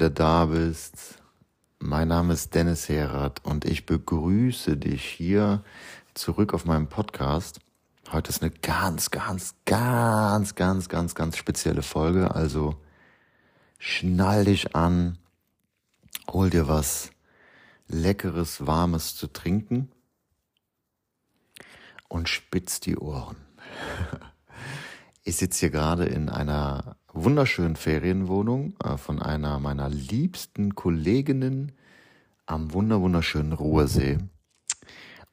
wieder da bist. Mein Name ist Dennis Herat und ich begrüße dich hier zurück auf meinem Podcast. Heute ist eine ganz, ganz, ganz, ganz, ganz, ganz spezielle Folge. Also schnall dich an, hol dir was Leckeres, Warmes zu trinken und spitz die Ohren. Ich sitze hier gerade in einer wunderschönen Ferienwohnung äh, von einer meiner liebsten Kolleginnen am wunderschönen Ruhrsee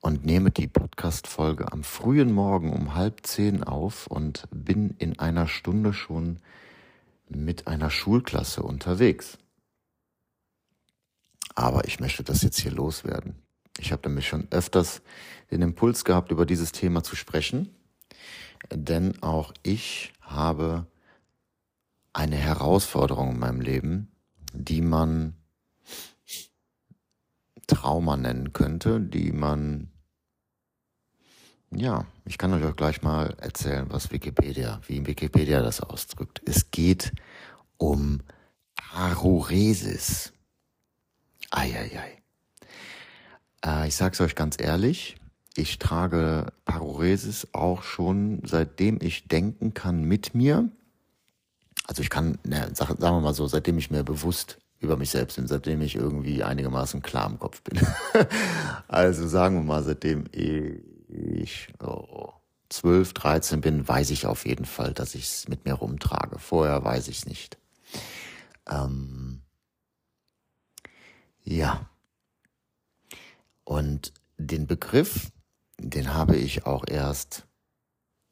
und nehme die Podcast-Folge am frühen Morgen um halb zehn auf und bin in einer Stunde schon mit einer Schulklasse unterwegs. Aber ich möchte das jetzt hier loswerden. Ich habe nämlich schon öfters den Impuls gehabt, über dieses Thema zu sprechen, denn auch ich habe eine Herausforderung in meinem Leben, die man Trauma nennen könnte, die man, ja, ich kann euch auch gleich mal erzählen, was Wikipedia, wie Wikipedia das ausdrückt. Es geht um Paruresis. Eieiei. Äh, ich sag's euch ganz ehrlich, ich trage Paruresis auch schon seitdem ich denken kann mit mir also ich kann, ne, sag, sagen wir mal so, seitdem ich mir bewusst über mich selbst bin, seitdem ich irgendwie einigermaßen klar im Kopf bin. also sagen wir mal, seitdem ich oh, 12, 13 bin, weiß ich auf jeden Fall, dass ich es mit mir rumtrage. Vorher weiß ich es nicht. Ähm, ja. Und den Begriff, den habe ich auch erst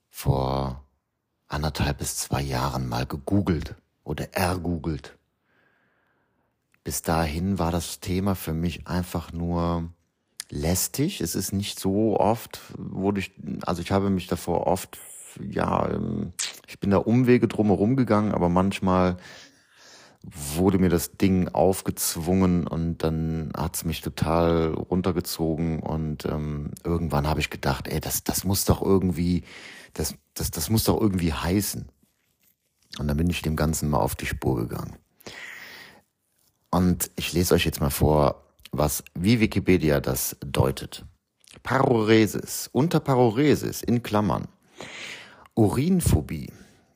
vor anderthalb bis zwei Jahren mal gegoogelt oder ergoogelt. Bis dahin war das Thema für mich einfach nur lästig. Es ist nicht so oft, wurde ich, also ich habe mich davor oft, ja, ähm, ich bin da Umwege drumherum gegangen, aber manchmal wurde mir das Ding aufgezwungen und dann hat's mich total runtergezogen und ähm, irgendwann habe ich gedacht, ey, das, das muss doch irgendwie, das, das, das muss doch irgendwie heißen. Und dann bin ich dem Ganzen mal auf die Spur gegangen. Und ich lese euch jetzt mal vor, was, wie Wikipedia das deutet. Paroresis, unter Paroresis in Klammern. Urinphobie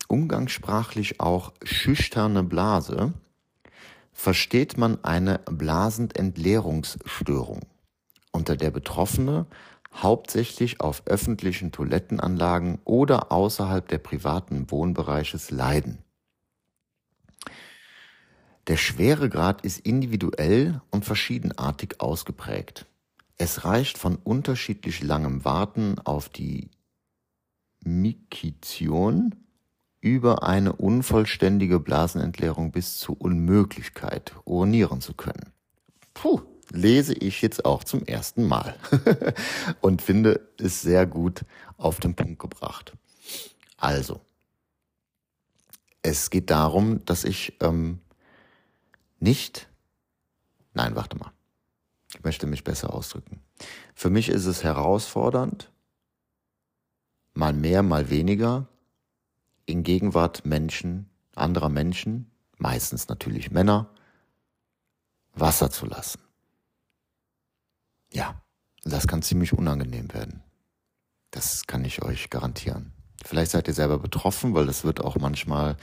umgangssprachlich auch schüchterne Blase, versteht man eine Blasententleerungsstörung, unter der Betroffene hauptsächlich auf öffentlichen Toilettenanlagen oder außerhalb der privaten Wohnbereiches leiden. Der Schweregrad ist individuell und verschiedenartig ausgeprägt. Es reicht von unterschiedlich langem Warten auf die Mikition über eine unvollständige Blasenentleerung bis zur Unmöglichkeit, urinieren zu können. Puh, lese ich jetzt auch zum ersten Mal und finde es sehr gut auf den Punkt gebracht. Also, es geht darum, dass ich ähm, nicht, nein, warte mal, ich möchte mich besser ausdrücken. Für mich ist es herausfordernd, mal mehr, mal weniger, in Gegenwart Menschen, anderer Menschen, meistens natürlich Männer, Wasser zu lassen. Ja, das kann ziemlich unangenehm werden. Das kann ich euch garantieren. Vielleicht seid ihr selber betroffen, weil das wird auch manchmal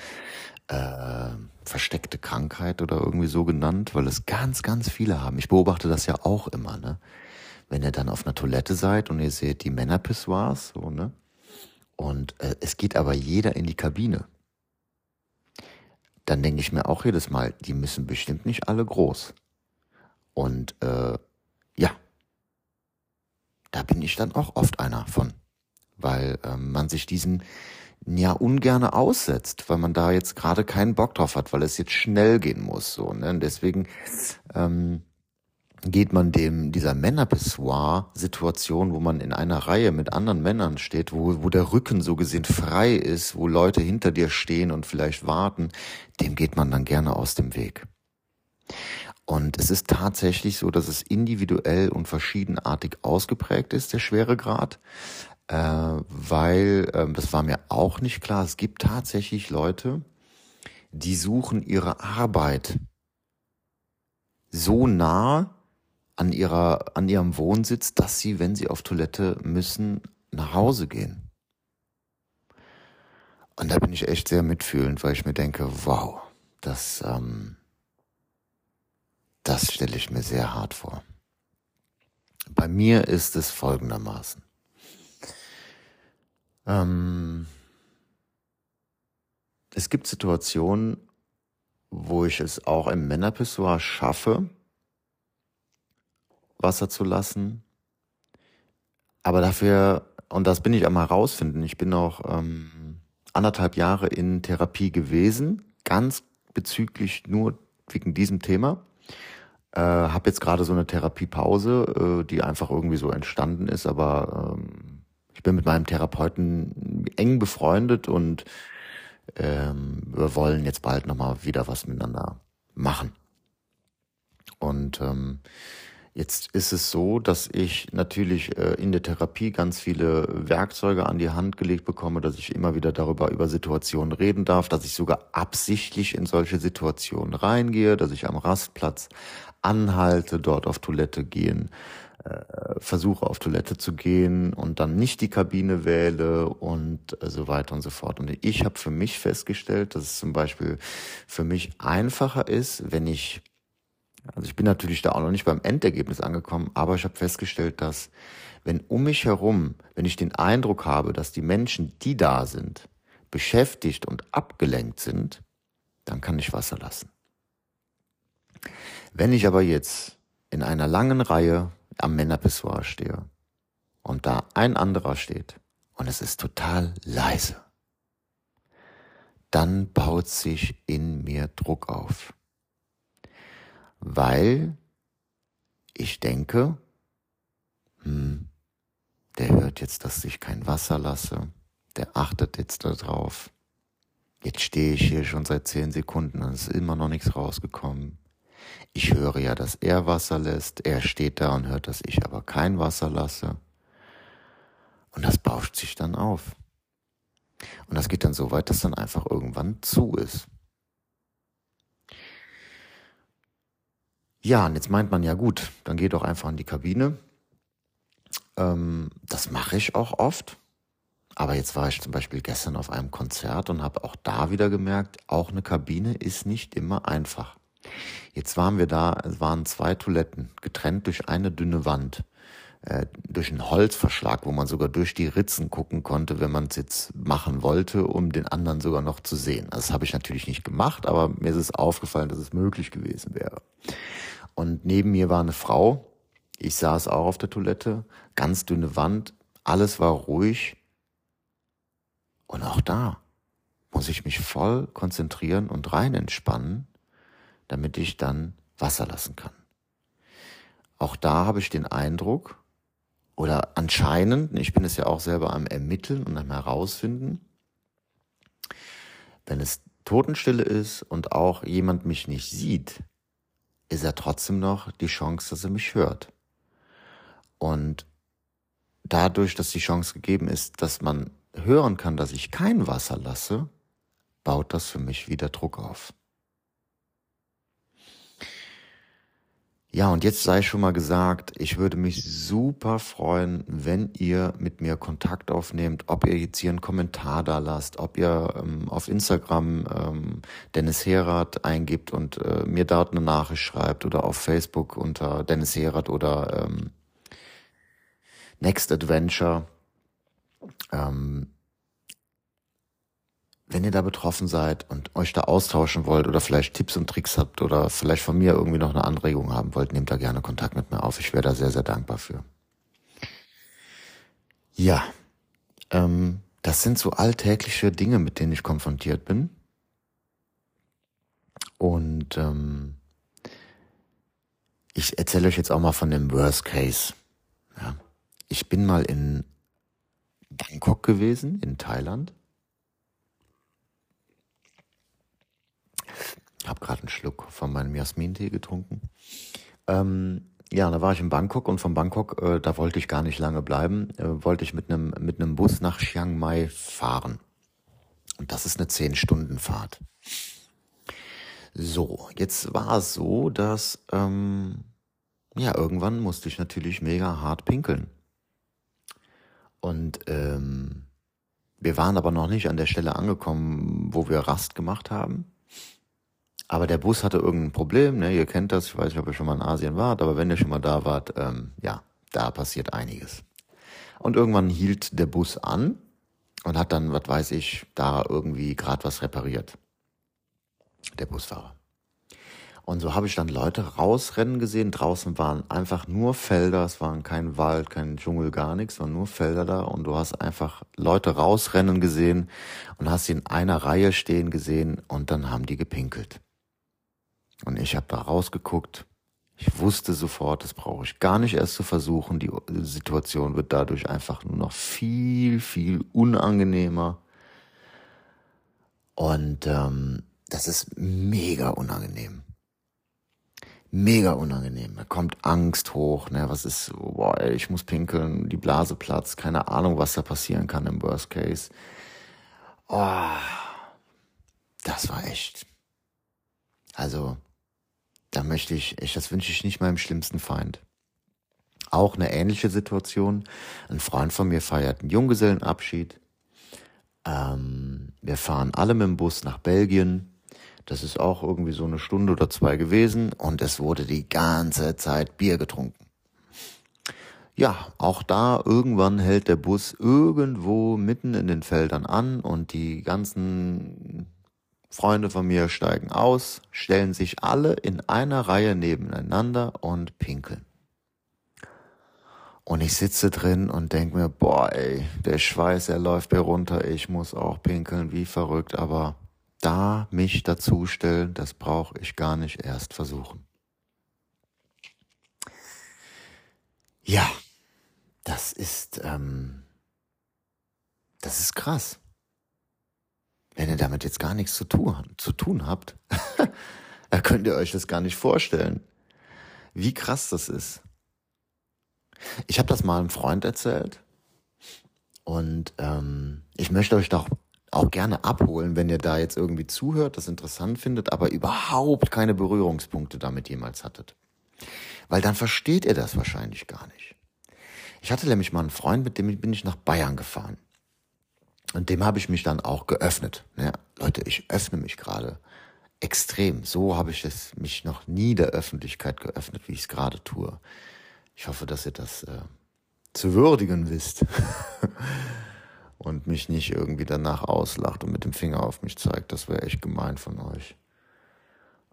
äh, versteckte Krankheit oder irgendwie so genannt, weil es ganz, ganz viele haben. Ich beobachte das ja auch immer, ne? Wenn ihr dann auf einer Toilette seid und ihr seht die Männerpissoirs, so, ne? Und äh, es geht aber jeder in die Kabine. Dann denke ich mir auch jedes Mal, die müssen bestimmt nicht alle groß. Und äh, ja, da bin ich dann auch oft einer von, weil äh, man sich diesen ja ungerne aussetzt, weil man da jetzt gerade keinen Bock drauf hat, weil es jetzt schnell gehen muss. So, ne? Und deswegen ähm, geht man dem dieser Männerpissoir-Situation, wo man in einer Reihe mit anderen Männern steht, wo, wo der Rücken so gesehen frei ist, wo Leute hinter dir stehen und vielleicht warten, dem geht man dann gerne aus dem Weg. Und es ist tatsächlich so, dass es individuell und verschiedenartig ausgeprägt ist, der Schweregrad, äh, weil, äh, das war mir auch nicht klar, es gibt tatsächlich Leute, die suchen ihre Arbeit so nah an ihrer, an ihrem Wohnsitz, dass sie, wenn sie auf Toilette müssen, nach Hause gehen. Und da bin ich echt sehr mitfühlend, weil ich mir denke, wow, das, ähm, das stelle ich mir sehr hart vor. Bei mir ist es folgendermaßen. Ähm, es gibt Situationen, wo ich es auch im Männerpissoir schaffe, Wasser zu lassen. Aber dafür, und das bin ich am herausfinden, ich bin auch ähm, anderthalb Jahre in Therapie gewesen, ganz bezüglich nur wegen diesem Thema. Äh, habe jetzt gerade so eine Therapiepause, äh, die einfach irgendwie so entstanden ist, aber ähm, ich bin mit meinem Therapeuten eng befreundet und ähm, wir wollen jetzt bald nochmal wieder was miteinander machen. Und ähm, Jetzt ist es so, dass ich natürlich äh, in der Therapie ganz viele Werkzeuge an die Hand gelegt bekomme, dass ich immer wieder darüber über Situationen reden darf, dass ich sogar absichtlich in solche Situationen reingehe, dass ich am Rastplatz anhalte, dort auf Toilette gehen, äh, versuche auf Toilette zu gehen und dann nicht die Kabine wähle und äh, so weiter und so fort. Und ich habe für mich festgestellt, dass es zum Beispiel für mich einfacher ist, wenn ich also ich bin natürlich da auch noch nicht beim Endergebnis angekommen, aber ich habe festgestellt, dass wenn um mich herum, wenn ich den Eindruck habe, dass die Menschen, die da sind, beschäftigt und abgelenkt sind, dann kann ich Wasser lassen. Wenn ich aber jetzt in einer langen Reihe am Männerpissoir stehe und da ein anderer steht und es ist total leise, dann baut sich in mir Druck auf weil ich denke, hm, der hört jetzt, dass ich kein Wasser lasse, der achtet jetzt darauf. Jetzt stehe ich hier schon seit zehn Sekunden und es ist immer noch nichts rausgekommen. Ich höre ja, dass er Wasser lässt, er steht da und hört, dass ich aber kein Wasser lasse. Und das bauscht sich dann auf. Und das geht dann so weit, dass dann einfach irgendwann zu ist. Ja, und jetzt meint man ja gut, dann geh doch einfach in die Kabine. Ähm, das mache ich auch oft. Aber jetzt war ich zum Beispiel gestern auf einem Konzert und habe auch da wieder gemerkt, auch eine Kabine ist nicht immer einfach. Jetzt waren wir da, es waren zwei Toiletten, getrennt durch eine dünne Wand, äh, durch einen Holzverschlag, wo man sogar durch die Ritzen gucken konnte, wenn man es jetzt machen wollte, um den anderen sogar noch zu sehen. Das habe ich natürlich nicht gemacht, aber mir ist es aufgefallen, dass es möglich gewesen wäre. Und neben mir war eine Frau. Ich saß auch auf der Toilette, ganz dünne Wand, alles war ruhig. Und auch da muss ich mich voll konzentrieren und rein entspannen, damit ich dann Wasser lassen kann. Auch da habe ich den Eindruck, oder anscheinend, ich bin es ja auch selber am Ermitteln und am Herausfinden, wenn es Totenstille ist und auch jemand mich nicht sieht, ist er trotzdem noch die Chance, dass er mich hört. Und dadurch, dass die Chance gegeben ist, dass man hören kann, dass ich kein Wasser lasse, baut das für mich wieder Druck auf. Ja, und jetzt sei schon mal gesagt, ich würde mich super freuen, wenn ihr mit mir Kontakt aufnehmt, ob ihr jetzt hier einen Kommentar da lasst, ob ihr ähm, auf Instagram ähm, Dennis Herath eingibt und äh, mir dort eine Nachricht schreibt oder auf Facebook unter Dennis Herath oder ähm, Next Adventure. Ähm, wenn ihr da betroffen seid und euch da austauschen wollt oder vielleicht Tipps und Tricks habt oder vielleicht von mir irgendwie noch eine Anregung haben wollt, nehmt da gerne Kontakt mit mir auf. Ich wäre da sehr, sehr dankbar für. Ja, ähm, das sind so alltägliche Dinge, mit denen ich konfrontiert bin. Und ähm, ich erzähle euch jetzt auch mal von dem Worst Case. Ja. Ich bin mal in Bangkok gewesen, in Thailand. Habe gerade einen Schluck von meinem Jasmintee getrunken. Ähm, ja, da war ich in Bangkok und von Bangkok, äh, da wollte ich gar nicht lange bleiben, äh, wollte ich mit einem mit einem Bus nach Chiang Mai fahren. Und das ist eine zehn Stunden Fahrt. So, jetzt war es so, dass ähm, ja irgendwann musste ich natürlich mega hart pinkeln. Und ähm, wir waren aber noch nicht an der Stelle angekommen, wo wir Rast gemacht haben. Aber der Bus hatte irgendein Problem, ne? Ihr kennt das, ich weiß nicht, ob ihr schon mal in Asien wart, aber wenn ihr schon mal da wart, ähm, ja, da passiert einiges. Und irgendwann hielt der Bus an und hat dann, was weiß ich, da irgendwie gerade was repariert. Der Busfahrer. Und so habe ich dann Leute rausrennen gesehen. Draußen waren einfach nur Felder, es waren kein Wald, kein Dschungel, gar nichts, sondern nur Felder da. Und du hast einfach Leute rausrennen gesehen und hast sie in einer Reihe stehen gesehen und dann haben die gepinkelt. Und ich habe da rausgeguckt. Ich wusste sofort, das brauche ich gar nicht erst zu versuchen. Die Situation wird dadurch einfach nur noch viel, viel unangenehmer. Und ähm, das ist mega unangenehm mega unangenehm. Da kommt Angst hoch, ne, was ist, boah, ey, ich muss pinkeln, die Blase platzt, keine Ahnung, was da passieren kann im Worst Case. Oh, das war echt. Also, da möchte ich, ich, das wünsche ich nicht meinem schlimmsten Feind. Auch eine ähnliche Situation. Ein Freund von mir feiert einen Junggesellenabschied. Ähm, wir fahren alle mit dem Bus nach Belgien das ist auch irgendwie so eine Stunde oder zwei gewesen und es wurde die ganze Zeit Bier getrunken. Ja, auch da irgendwann hält der Bus irgendwo mitten in den Feldern an und die ganzen Freunde von mir steigen aus, stellen sich alle in einer Reihe nebeneinander und pinkeln. Und ich sitze drin und denke mir, boah, ey, der Schweiß, er läuft mir runter, ich muss auch pinkeln, wie verrückt, aber da mich dazustellen, das brauche ich gar nicht erst versuchen. Ja, das ist, ähm, das ist krass. Wenn ihr damit jetzt gar nichts zu tun, zu tun habt, da könnt ihr euch das gar nicht vorstellen, wie krass das ist. Ich habe das mal einem Freund erzählt und ähm, ich möchte euch doch auch gerne abholen, wenn ihr da jetzt irgendwie zuhört, das interessant findet, aber überhaupt keine Berührungspunkte damit jemals hattet. Weil dann versteht ihr das wahrscheinlich gar nicht. Ich hatte nämlich mal einen Freund, mit dem bin ich nach Bayern gefahren. Und dem habe ich mich dann auch geöffnet. Ja, Leute, ich öffne mich gerade extrem. So habe ich es mich noch nie der Öffentlichkeit geöffnet, wie ich es gerade tue. Ich hoffe, dass ihr das äh, zu würdigen wisst. und mich nicht irgendwie danach auslacht und mit dem Finger auf mich zeigt. Das wäre echt gemein von euch.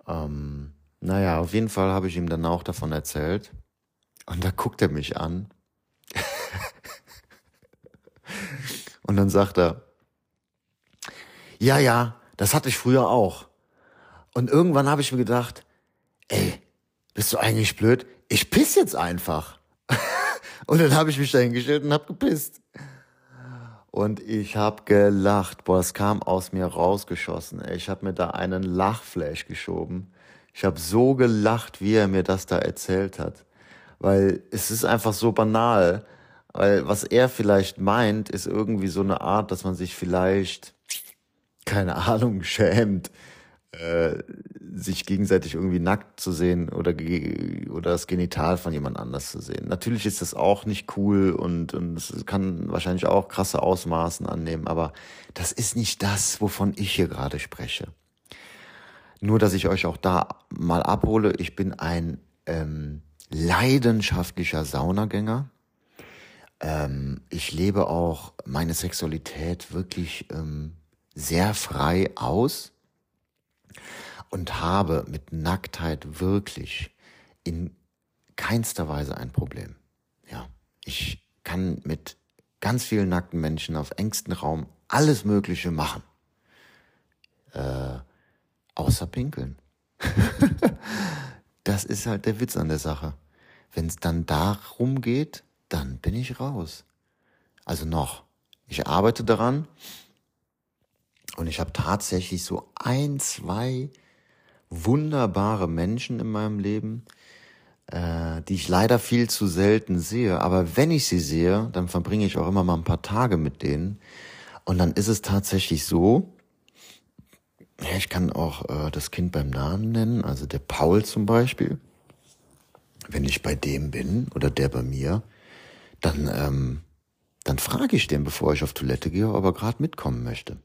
Ähm, naja, auf jeden Fall habe ich ihm dann auch davon erzählt. Und da guckt er mich an. Und dann sagt er, ja, ja, das hatte ich früher auch. Und irgendwann habe ich mir gedacht, ey, bist du eigentlich blöd? Ich piss jetzt einfach. und dann habe ich mich da hingestellt und habe gepisst. Und ich habe gelacht. Boah, es kam aus mir rausgeschossen. Ich habe mir da einen Lachflash geschoben. Ich habe so gelacht, wie er mir das da erzählt hat. Weil es ist einfach so banal. Weil was er vielleicht meint, ist irgendwie so eine Art, dass man sich vielleicht, keine Ahnung, schämt äh, sich gegenseitig irgendwie nackt zu sehen oder, oder das Genital von jemand anders zu sehen. Natürlich ist das auch nicht cool und, und es kann wahrscheinlich auch krasse Ausmaßen annehmen, aber das ist nicht das, wovon ich hier gerade spreche. Nur, dass ich euch auch da mal abhole, ich bin ein ähm, leidenschaftlicher Saunagänger. Ähm, ich lebe auch meine Sexualität wirklich ähm, sehr frei aus und habe mit Nacktheit wirklich in keinster Weise ein Problem. Ja, ich kann mit ganz vielen nackten Menschen auf engstem Raum alles Mögliche machen. Äh, außer pinkeln. das ist halt der Witz an der Sache. Wenn es dann darum geht, dann bin ich raus. Also noch. Ich arbeite daran und ich habe tatsächlich so ein, zwei wunderbare Menschen in meinem Leben, äh, die ich leider viel zu selten sehe. Aber wenn ich sie sehe, dann verbringe ich auch immer mal ein paar Tage mit denen. Und dann ist es tatsächlich so, ich kann auch äh, das Kind beim Namen nennen, also der Paul zum Beispiel. Wenn ich bei dem bin oder der bei mir, dann, ähm, dann frage ich den, bevor ich auf Toilette gehe, ob er gerade mitkommen möchte.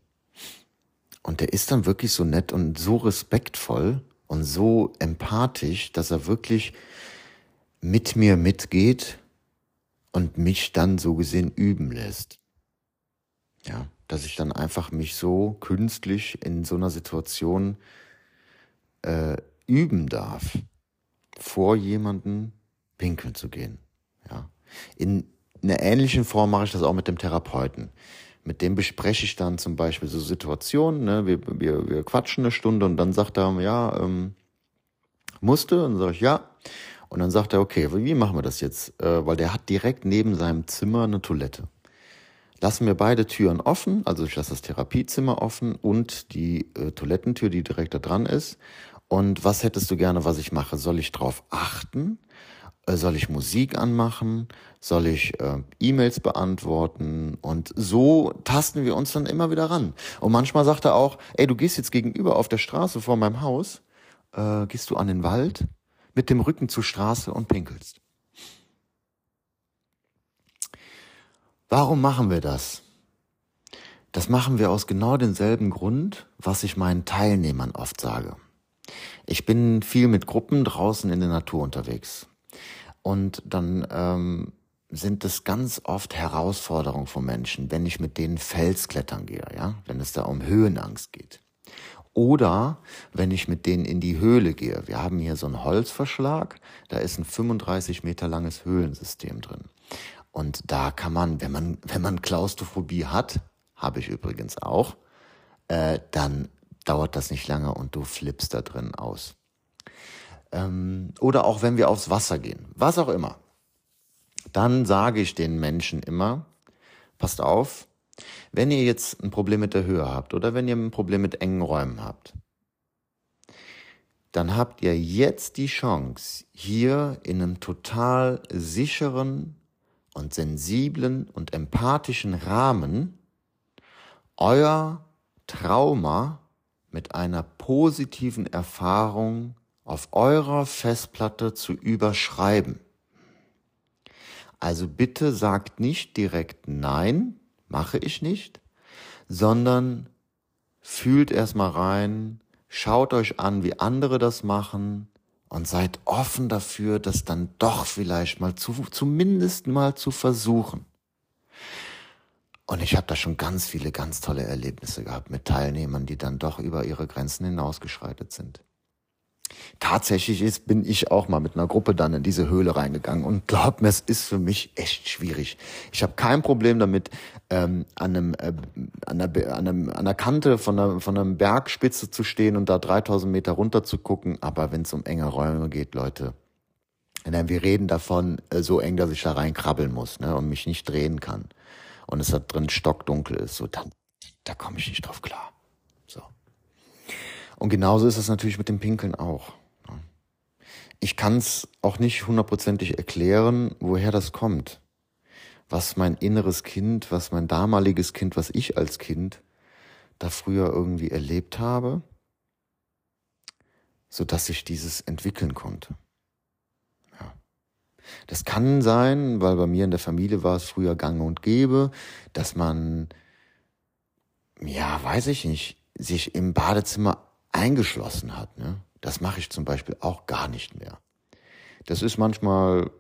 Und der ist dann wirklich so nett und so respektvoll und so empathisch, dass er wirklich mit mir mitgeht und mich dann so gesehen üben lässt. Ja, dass ich dann einfach mich so künstlich in so einer Situation äh, üben darf, vor jemanden pinkeln zu gehen. In einer ähnlichen Form mache ich das auch mit dem Therapeuten. Mit dem bespreche ich dann zum Beispiel so Situationen. Ne? Wir, wir, wir quatschen eine Stunde und dann sagt er, ja, ähm, musste? Und dann sage ich, ja. Und dann sagt er, okay, wie machen wir das jetzt? Äh, weil der hat direkt neben seinem Zimmer eine Toilette. Lassen wir beide Türen offen, also ich lasse das Therapiezimmer offen und die äh, Toilettentür, die direkt da dran ist. Und was hättest du gerne, was ich mache? Soll ich drauf achten? Äh, soll ich Musik anmachen? Soll ich äh, E-Mails beantworten? Und so tasten wir uns dann immer wieder ran. Und manchmal sagt er auch, ey, du gehst jetzt gegenüber auf der Straße vor meinem Haus, äh, gehst du an den Wald mit dem Rücken zur Straße und pinkelst. Warum machen wir das? Das machen wir aus genau demselben Grund, was ich meinen Teilnehmern oft sage. Ich bin viel mit Gruppen draußen in der Natur unterwegs. Und dann ähm, sind es ganz oft Herausforderungen von Menschen, wenn ich mit denen Felsklettern gehe, ja, wenn es da um Höhenangst geht. Oder wenn ich mit denen in die Höhle gehe. Wir haben hier so einen Holzverschlag, da ist ein 35 Meter langes Höhlensystem drin. Und da kann man, wenn man, wenn man Klaustrophobie hat, habe ich übrigens auch, äh, dann dauert das nicht lange und du flippst da drin aus. Ähm, oder auch wenn wir aufs Wasser gehen, was auch immer. Dann sage ich den Menschen immer, passt auf, wenn ihr jetzt ein Problem mit der Höhe habt oder wenn ihr ein Problem mit engen Räumen habt, dann habt ihr jetzt die Chance, hier in einem total sicheren und sensiblen und empathischen Rahmen euer Trauma mit einer positiven Erfahrung auf eurer Festplatte zu überschreiben. Also bitte sagt nicht direkt Nein, mache ich nicht, sondern fühlt erstmal rein, schaut euch an, wie andere das machen, und seid offen dafür, das dann doch vielleicht mal zu, zumindest mal zu versuchen. Und ich habe da schon ganz viele ganz tolle Erlebnisse gehabt mit Teilnehmern, die dann doch über ihre Grenzen hinausgeschreitet sind. Tatsächlich ist, bin ich auch mal mit einer Gruppe dann in diese Höhle reingegangen und glaub mir, es ist für mich echt schwierig. Ich habe kein Problem damit, ähm, an, einem, äh, an, einer, an, einem, an einer Kante von einer, von einem Bergspitze zu stehen und da 3000 Meter runter zu gucken. Aber wenn es um enge Räume geht, Leute, wir reden davon äh, so eng, dass ich da reinkrabbeln muss ne, und mich nicht drehen kann. Und es da drin stockdunkel ist, so dann, da komme ich nicht drauf klar. Und genauso ist es natürlich mit dem Pinkeln auch. Ich kann es auch nicht hundertprozentig erklären, woher das kommt. Was mein inneres Kind, was mein damaliges Kind, was ich als Kind da früher irgendwie erlebt habe, so dass ich dieses entwickeln konnte. Ja. Das kann sein, weil bei mir in der Familie war es früher gang und gäbe, dass man, ja, weiß ich nicht, sich im Badezimmer eingeschlossen hat. Ne? Das mache ich zum Beispiel auch gar nicht mehr. Das ist manchmal,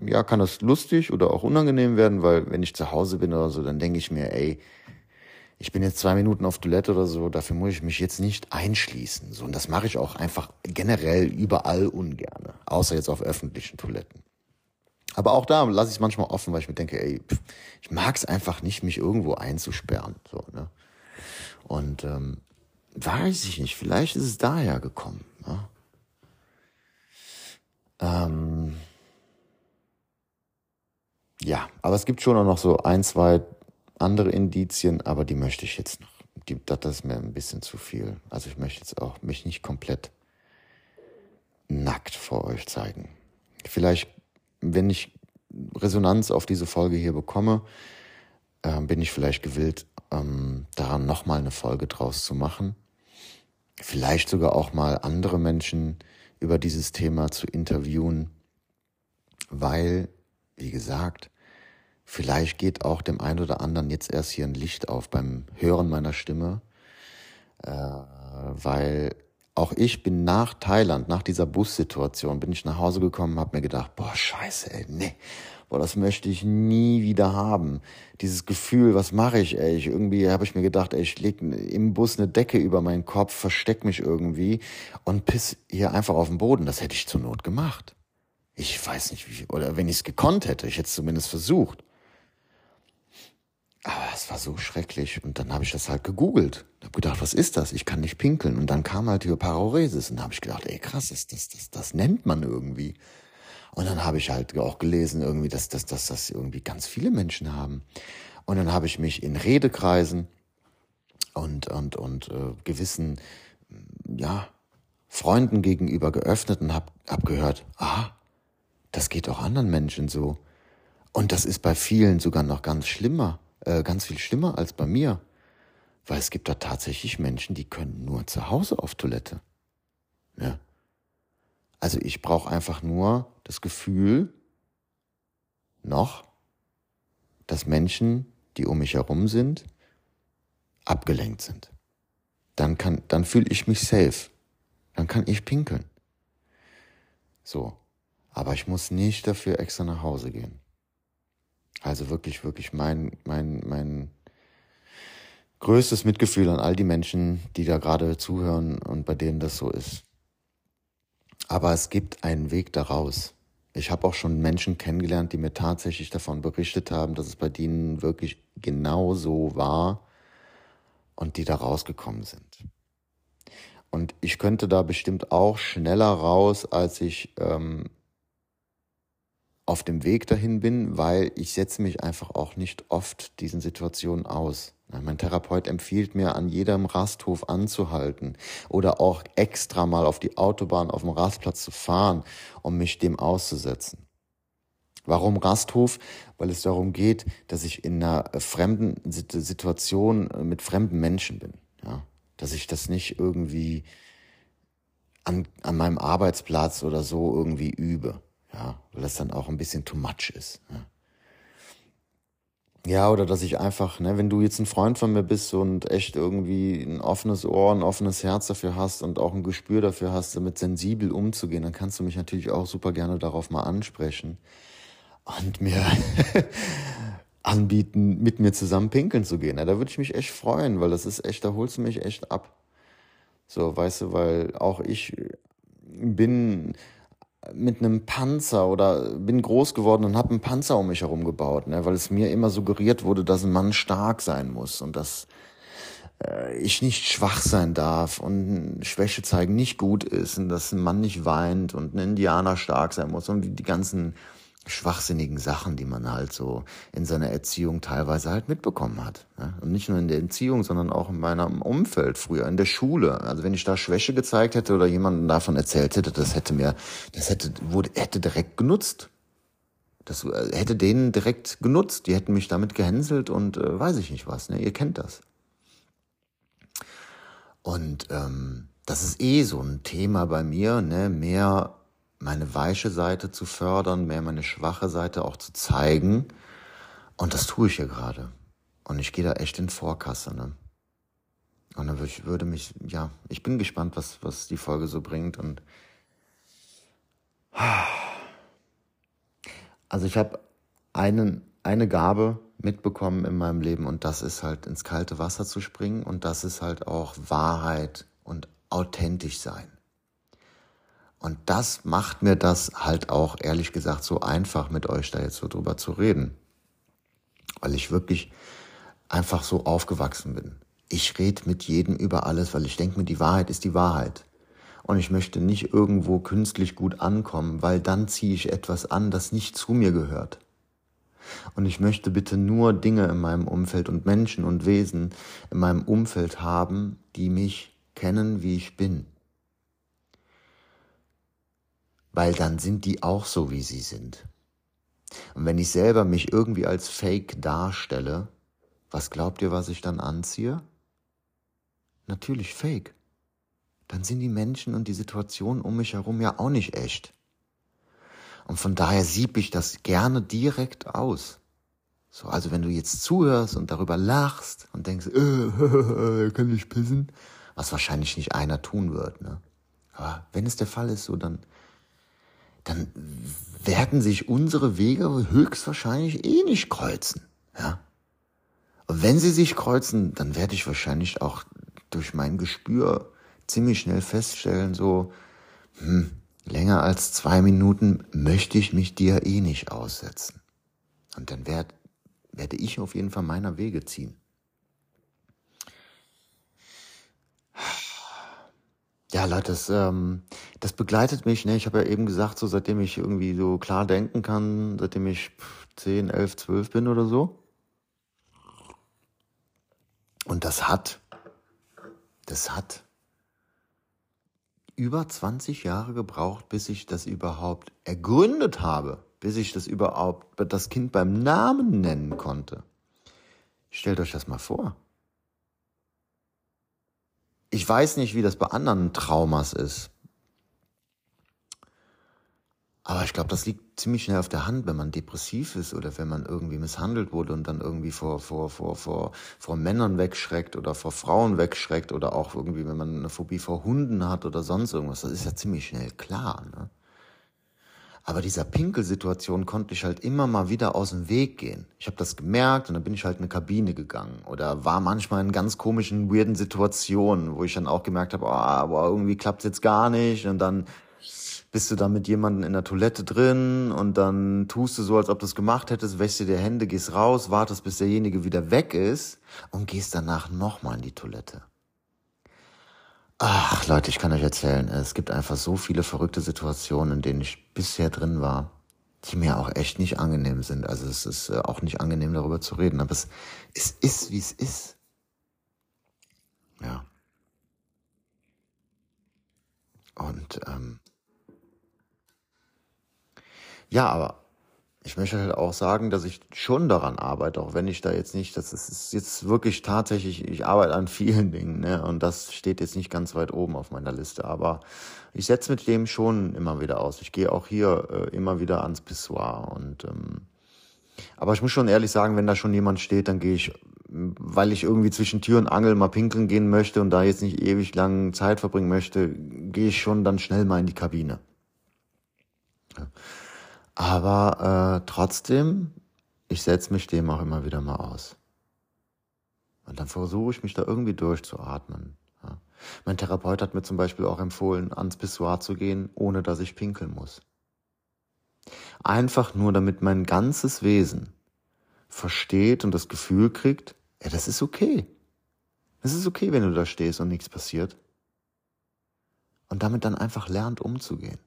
ja, kann das lustig oder auch unangenehm werden, weil wenn ich zu Hause bin oder so, dann denke ich mir, ey, ich bin jetzt zwei Minuten auf Toilette oder so, dafür muss ich mich jetzt nicht einschließen. So, und das mache ich auch einfach generell überall ungerne, außer jetzt auf öffentlichen Toiletten. Aber auch da lasse ich es manchmal offen, weil ich mir denke, ey, ich mag es einfach nicht, mich irgendwo einzusperren. So, ne? Und ähm, weiß ich nicht, vielleicht ist es daher gekommen. Ne? Ähm, ja, aber es gibt schon auch noch so ein, zwei andere Indizien, aber die möchte ich jetzt noch. Die, das ist mir ein bisschen zu viel. Also ich möchte jetzt auch mich nicht komplett nackt vor euch zeigen. Vielleicht, wenn ich Resonanz auf diese Folge hier bekomme, äh, bin ich vielleicht gewillt, ähm, daran nochmal eine Folge draus zu machen. Vielleicht sogar auch mal andere Menschen über dieses Thema zu interviewen, weil, wie gesagt, vielleicht geht auch dem einen oder anderen jetzt erst hier ein Licht auf beim Hören meiner Stimme, äh, weil auch ich bin nach Thailand, nach dieser Bussituation, bin ich nach Hause gekommen, habe mir gedacht, boah, scheiße, ey, nee, boah, das möchte ich nie wieder haben. Dieses Gefühl, was mache ich, ey? Ich, irgendwie habe ich mir gedacht, ey, ich leg im Bus eine Decke über meinen Kopf, versteck mich irgendwie und piss hier einfach auf den Boden. Das hätte ich zur Not gemacht. Ich weiß nicht, wie, oder wenn ich es gekonnt hätte, ich hätte es zumindest versucht. Aber es war so schrecklich. Und dann habe ich das halt gegoogelt. Hab gedacht, was ist das? Ich kann nicht pinkeln. Und dann kam halt Paraoresis. Und da habe ich gedacht, ey krass, das, das, das, das nennt man irgendwie. Und dann habe ich halt auch gelesen, irgendwie, dass, dass, dass das irgendwie ganz viele Menschen haben. Und dann habe ich mich in Redekreisen und, und, und äh, gewissen, ja, Freunden gegenüber geöffnet und habe hab gehört, ah, das geht auch anderen Menschen so. Und das ist bei vielen sogar noch ganz schlimmer. Äh, ganz viel schlimmer als bei mir. Weil es gibt da tatsächlich Menschen, die können nur zu Hause auf Toilette. Ja. Also ich brauche einfach nur das Gefühl, noch, dass Menschen, die um mich herum sind, abgelenkt sind. Dann kann, dann fühle ich mich safe. Dann kann ich pinkeln. So. Aber ich muss nicht dafür extra nach Hause gehen. Also wirklich, wirklich mein, mein, mein größtes Mitgefühl an all die Menschen, die da gerade zuhören und bei denen das so ist. Aber es gibt einen Weg daraus. Ich habe auch schon Menschen kennengelernt, die mir tatsächlich davon berichtet haben, dass es bei denen wirklich genau so war und die da rausgekommen sind. Und ich könnte da bestimmt auch schneller raus, als ich ähm, auf dem Weg dahin bin, weil ich setze mich einfach auch nicht oft diesen Situationen aus. Mein Therapeut empfiehlt mir, an jedem Rasthof anzuhalten oder auch extra mal auf die Autobahn, auf dem Rastplatz zu fahren, um mich dem auszusetzen. Warum Rasthof? Weil es darum geht, dass ich in einer fremden Situation mit fremden Menschen bin. Ja? Dass ich das nicht irgendwie an, an meinem Arbeitsplatz oder so irgendwie übe. Ja, weil das dann auch ein bisschen too much ist. Ja. Ja, oder dass ich einfach, ne, wenn du jetzt ein Freund von mir bist und echt irgendwie ein offenes Ohr, ein offenes Herz dafür hast und auch ein Gespür dafür hast, damit sensibel umzugehen, dann kannst du mich natürlich auch super gerne darauf mal ansprechen und mir anbieten, mit mir zusammen pinkeln zu gehen. Ja, da würde ich mich echt freuen, weil das ist echt, da holst du mich echt ab. So, weißt du, weil auch ich bin mit einem Panzer oder bin groß geworden und habe einen Panzer um mich herum gebaut, ne, weil es mir immer suggeriert wurde, dass ein Mann stark sein muss und dass äh, ich nicht schwach sein darf und Schwäche zeigen nicht gut ist und dass ein Mann nicht weint und ein Indianer stark sein muss und die ganzen schwachsinnigen Sachen, die man halt so in seiner Erziehung teilweise halt mitbekommen hat. Ne? Und nicht nur in der Erziehung, sondern auch in meinem Umfeld früher, in der Schule. Also wenn ich da Schwäche gezeigt hätte oder jemandem davon erzählt hätte, das hätte mir, das hätte, wurde, hätte direkt genutzt. Das äh, hätte denen direkt genutzt. Die hätten mich damit gehänselt und äh, weiß ich nicht was. Ne? Ihr kennt das. Und ähm, das ist eh so ein Thema bei mir, ne? mehr meine weiche Seite zu fördern, mehr meine schwache Seite auch zu zeigen. Und das tue ich ja gerade. Und ich gehe da echt in Vorkasse, ne? Und dann würde ich, würde mich, ja, ich bin gespannt, was, was die Folge so bringt. Und also ich habe einen, eine Gabe mitbekommen in meinem Leben und das ist halt ins kalte Wasser zu springen und das ist halt auch Wahrheit und authentisch sein. Und das macht mir das halt auch ehrlich gesagt so einfach, mit euch da jetzt so drüber zu reden. Weil ich wirklich einfach so aufgewachsen bin. Ich rede mit jedem über alles, weil ich denke mir, die Wahrheit ist die Wahrheit. Und ich möchte nicht irgendwo künstlich gut ankommen, weil dann ziehe ich etwas an, das nicht zu mir gehört. Und ich möchte bitte nur Dinge in meinem Umfeld und Menschen und Wesen in meinem Umfeld haben, die mich kennen, wie ich bin weil dann sind die auch so, wie sie sind. Und wenn ich selber mich irgendwie als Fake darstelle, Was glaubt ihr, was ich dann anziehe? Natürlich fake. Dann sind die Menschen und die Situation um mich herum ja auch nicht echt. Und von daher sieb ich das gerne direkt aus. So, also wenn du jetzt zuhörst und darüber lachst und denkst, äh, kann ich pissen, was wahrscheinlich nicht einer tun wird, ne? Aber wenn es der Fall ist, so dann, dann werden sich unsere Wege höchstwahrscheinlich eh nicht kreuzen, ja? Und wenn sie sich kreuzen, dann werde ich wahrscheinlich auch durch mein Gespür ziemlich schnell feststellen, so, hm, länger als zwei Minuten möchte ich mich dir eh nicht aussetzen. Und dann werd, werde ich auf jeden Fall meiner Wege ziehen. Ja, Leute, das, ähm, das begleitet mich. Ne? Ich habe ja eben gesagt, so seitdem ich irgendwie so klar denken kann, seitdem ich 10, 11, 12 bin oder so. Und das hat, das hat über 20 Jahre gebraucht, bis ich das überhaupt ergründet habe, bis ich das überhaupt das Kind beim Namen nennen konnte. Stellt euch das mal vor. Ich weiß nicht, wie das bei anderen Traumas ist. Aber ich glaube, das liegt ziemlich schnell auf der Hand, wenn man depressiv ist oder wenn man irgendwie misshandelt wurde und dann irgendwie vor, vor, vor, vor, vor Männern wegschreckt oder vor Frauen wegschreckt oder auch irgendwie, wenn man eine Phobie vor Hunden hat oder sonst irgendwas. Das ist ja ziemlich schnell klar. Ne? Aber dieser Pinkelsituation konnte ich halt immer mal wieder aus dem Weg gehen. Ich habe das gemerkt und dann bin ich halt in eine Kabine gegangen oder war manchmal in ganz komischen, weirden Situationen, wo ich dann auch gemerkt habe, oh, aber irgendwie klappt's jetzt gar nicht und dann bist du da mit jemandem in der Toilette drin und dann tust du so, als ob du es gemacht hättest, wäschst dir die Hände, gehst raus, wartest, bis derjenige wieder weg ist und gehst danach nochmal in die Toilette. Ach, Leute, ich kann euch erzählen, es gibt einfach so viele verrückte Situationen, in denen ich bisher drin war, die mir auch echt nicht angenehm sind. Also es ist äh, auch nicht angenehm, darüber zu reden, aber es, es ist, wie es ist. Ja. Und ähm, ja, aber ich möchte halt auch sagen, dass ich schon daran arbeite, auch wenn ich da jetzt nicht, das ist jetzt wirklich tatsächlich, ich arbeite an vielen Dingen, ne? Und das steht jetzt nicht ganz weit oben auf meiner Liste. Aber ich setze mit dem schon immer wieder aus. Ich gehe auch hier äh, immer wieder ans Pissoir. Und ähm, aber ich muss schon ehrlich sagen, wenn da schon jemand steht, dann gehe ich, weil ich irgendwie zwischen Tür und Angel mal pinkeln gehen möchte und da jetzt nicht ewig lang Zeit verbringen möchte, gehe ich schon dann schnell mal in die Kabine. Ja. Aber äh, trotzdem, ich setze mich dem auch immer wieder mal aus. Und dann versuche ich mich da irgendwie durchzuatmen. Ja. Mein Therapeut hat mir zum Beispiel auch empfohlen, ans Pissoir zu gehen, ohne dass ich pinkeln muss. Einfach nur, damit mein ganzes Wesen versteht und das Gefühl kriegt, ja, das ist okay. Es ist okay, wenn du da stehst und nichts passiert. Und damit dann einfach lernt umzugehen.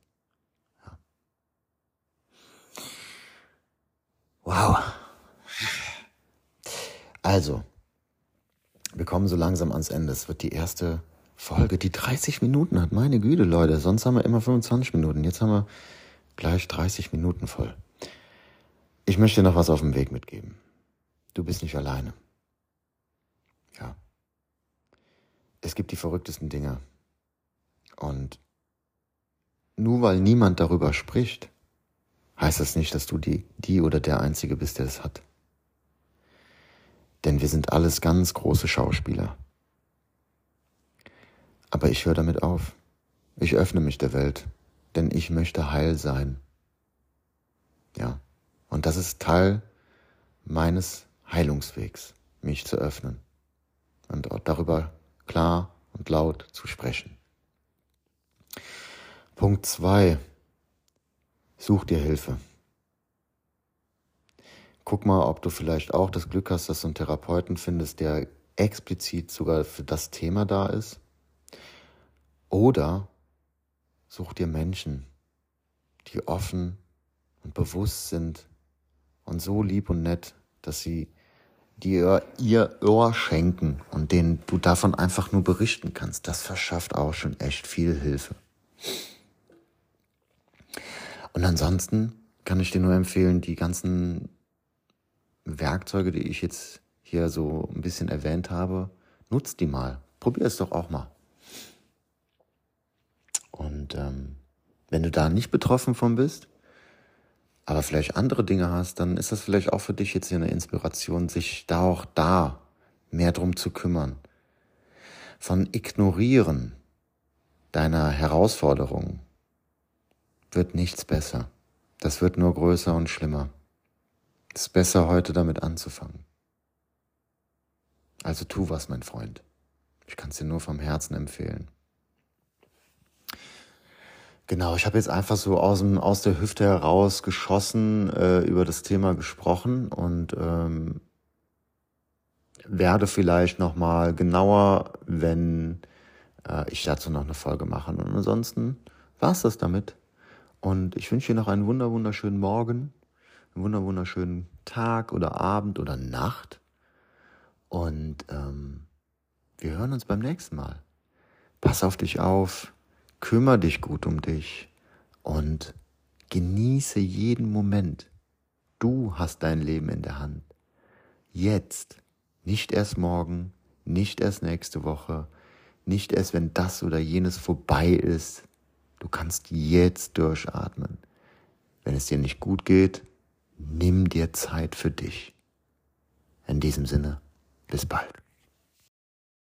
Wow. Also, wir kommen so langsam ans Ende. Es wird die erste Folge, die 30 Minuten hat. Meine Güte, Leute. Sonst haben wir immer 25 Minuten. Jetzt haben wir gleich 30 Minuten voll. Ich möchte dir noch was auf dem Weg mitgeben. Du bist nicht alleine. Ja. Es gibt die verrücktesten Dinge. Und nur weil niemand darüber spricht, heißt das nicht, dass du die, die oder der Einzige bist, der es hat. Denn wir sind alles ganz große Schauspieler. Aber ich höre damit auf. Ich öffne mich der Welt, denn ich möchte heil sein. Ja, und das ist Teil meines Heilungswegs, mich zu öffnen und darüber klar und laut zu sprechen. Punkt zwei Such dir Hilfe. Guck mal, ob du vielleicht auch das Glück hast, dass du einen Therapeuten findest, der explizit sogar für das Thema da ist. Oder such dir Menschen, die offen und bewusst sind und so lieb und nett, dass sie dir ihr Ohr schenken und denen du davon einfach nur berichten kannst. Das verschafft auch schon echt viel Hilfe. Und ansonsten kann ich dir nur empfehlen, die ganzen Werkzeuge, die ich jetzt hier so ein bisschen erwähnt habe, nutzt die mal. Probier es doch auch mal. Und ähm, wenn du da nicht betroffen von bist, aber vielleicht andere Dinge hast, dann ist das vielleicht auch für dich jetzt hier eine Inspiration, sich da auch da mehr drum zu kümmern. Von Ignorieren deiner Herausforderungen wird nichts besser. Das wird nur größer und schlimmer. Es ist besser, heute damit anzufangen. Also tu was, mein Freund. Ich kann es dir nur vom Herzen empfehlen. Genau, ich habe jetzt einfach so aus, dem, aus der Hüfte heraus geschossen, äh, über das Thema gesprochen und ähm, werde vielleicht nochmal genauer, wenn äh, ich dazu noch eine Folge mache. Und ansonsten war es das damit. Und ich wünsche dir noch einen wunder wunderschönen Morgen, einen wunder wunderschönen Tag oder Abend oder Nacht. Und ähm, wir hören uns beim nächsten Mal. Pass auf dich auf kümmere dich gut um dich und genieße jeden Moment. Du hast dein Leben in der Hand. Jetzt, nicht erst morgen, nicht erst nächste Woche, nicht erst, wenn das oder jenes vorbei ist. Du kannst jetzt durchatmen. Wenn es dir nicht gut geht, nimm dir Zeit für dich. In diesem Sinne, bis bald.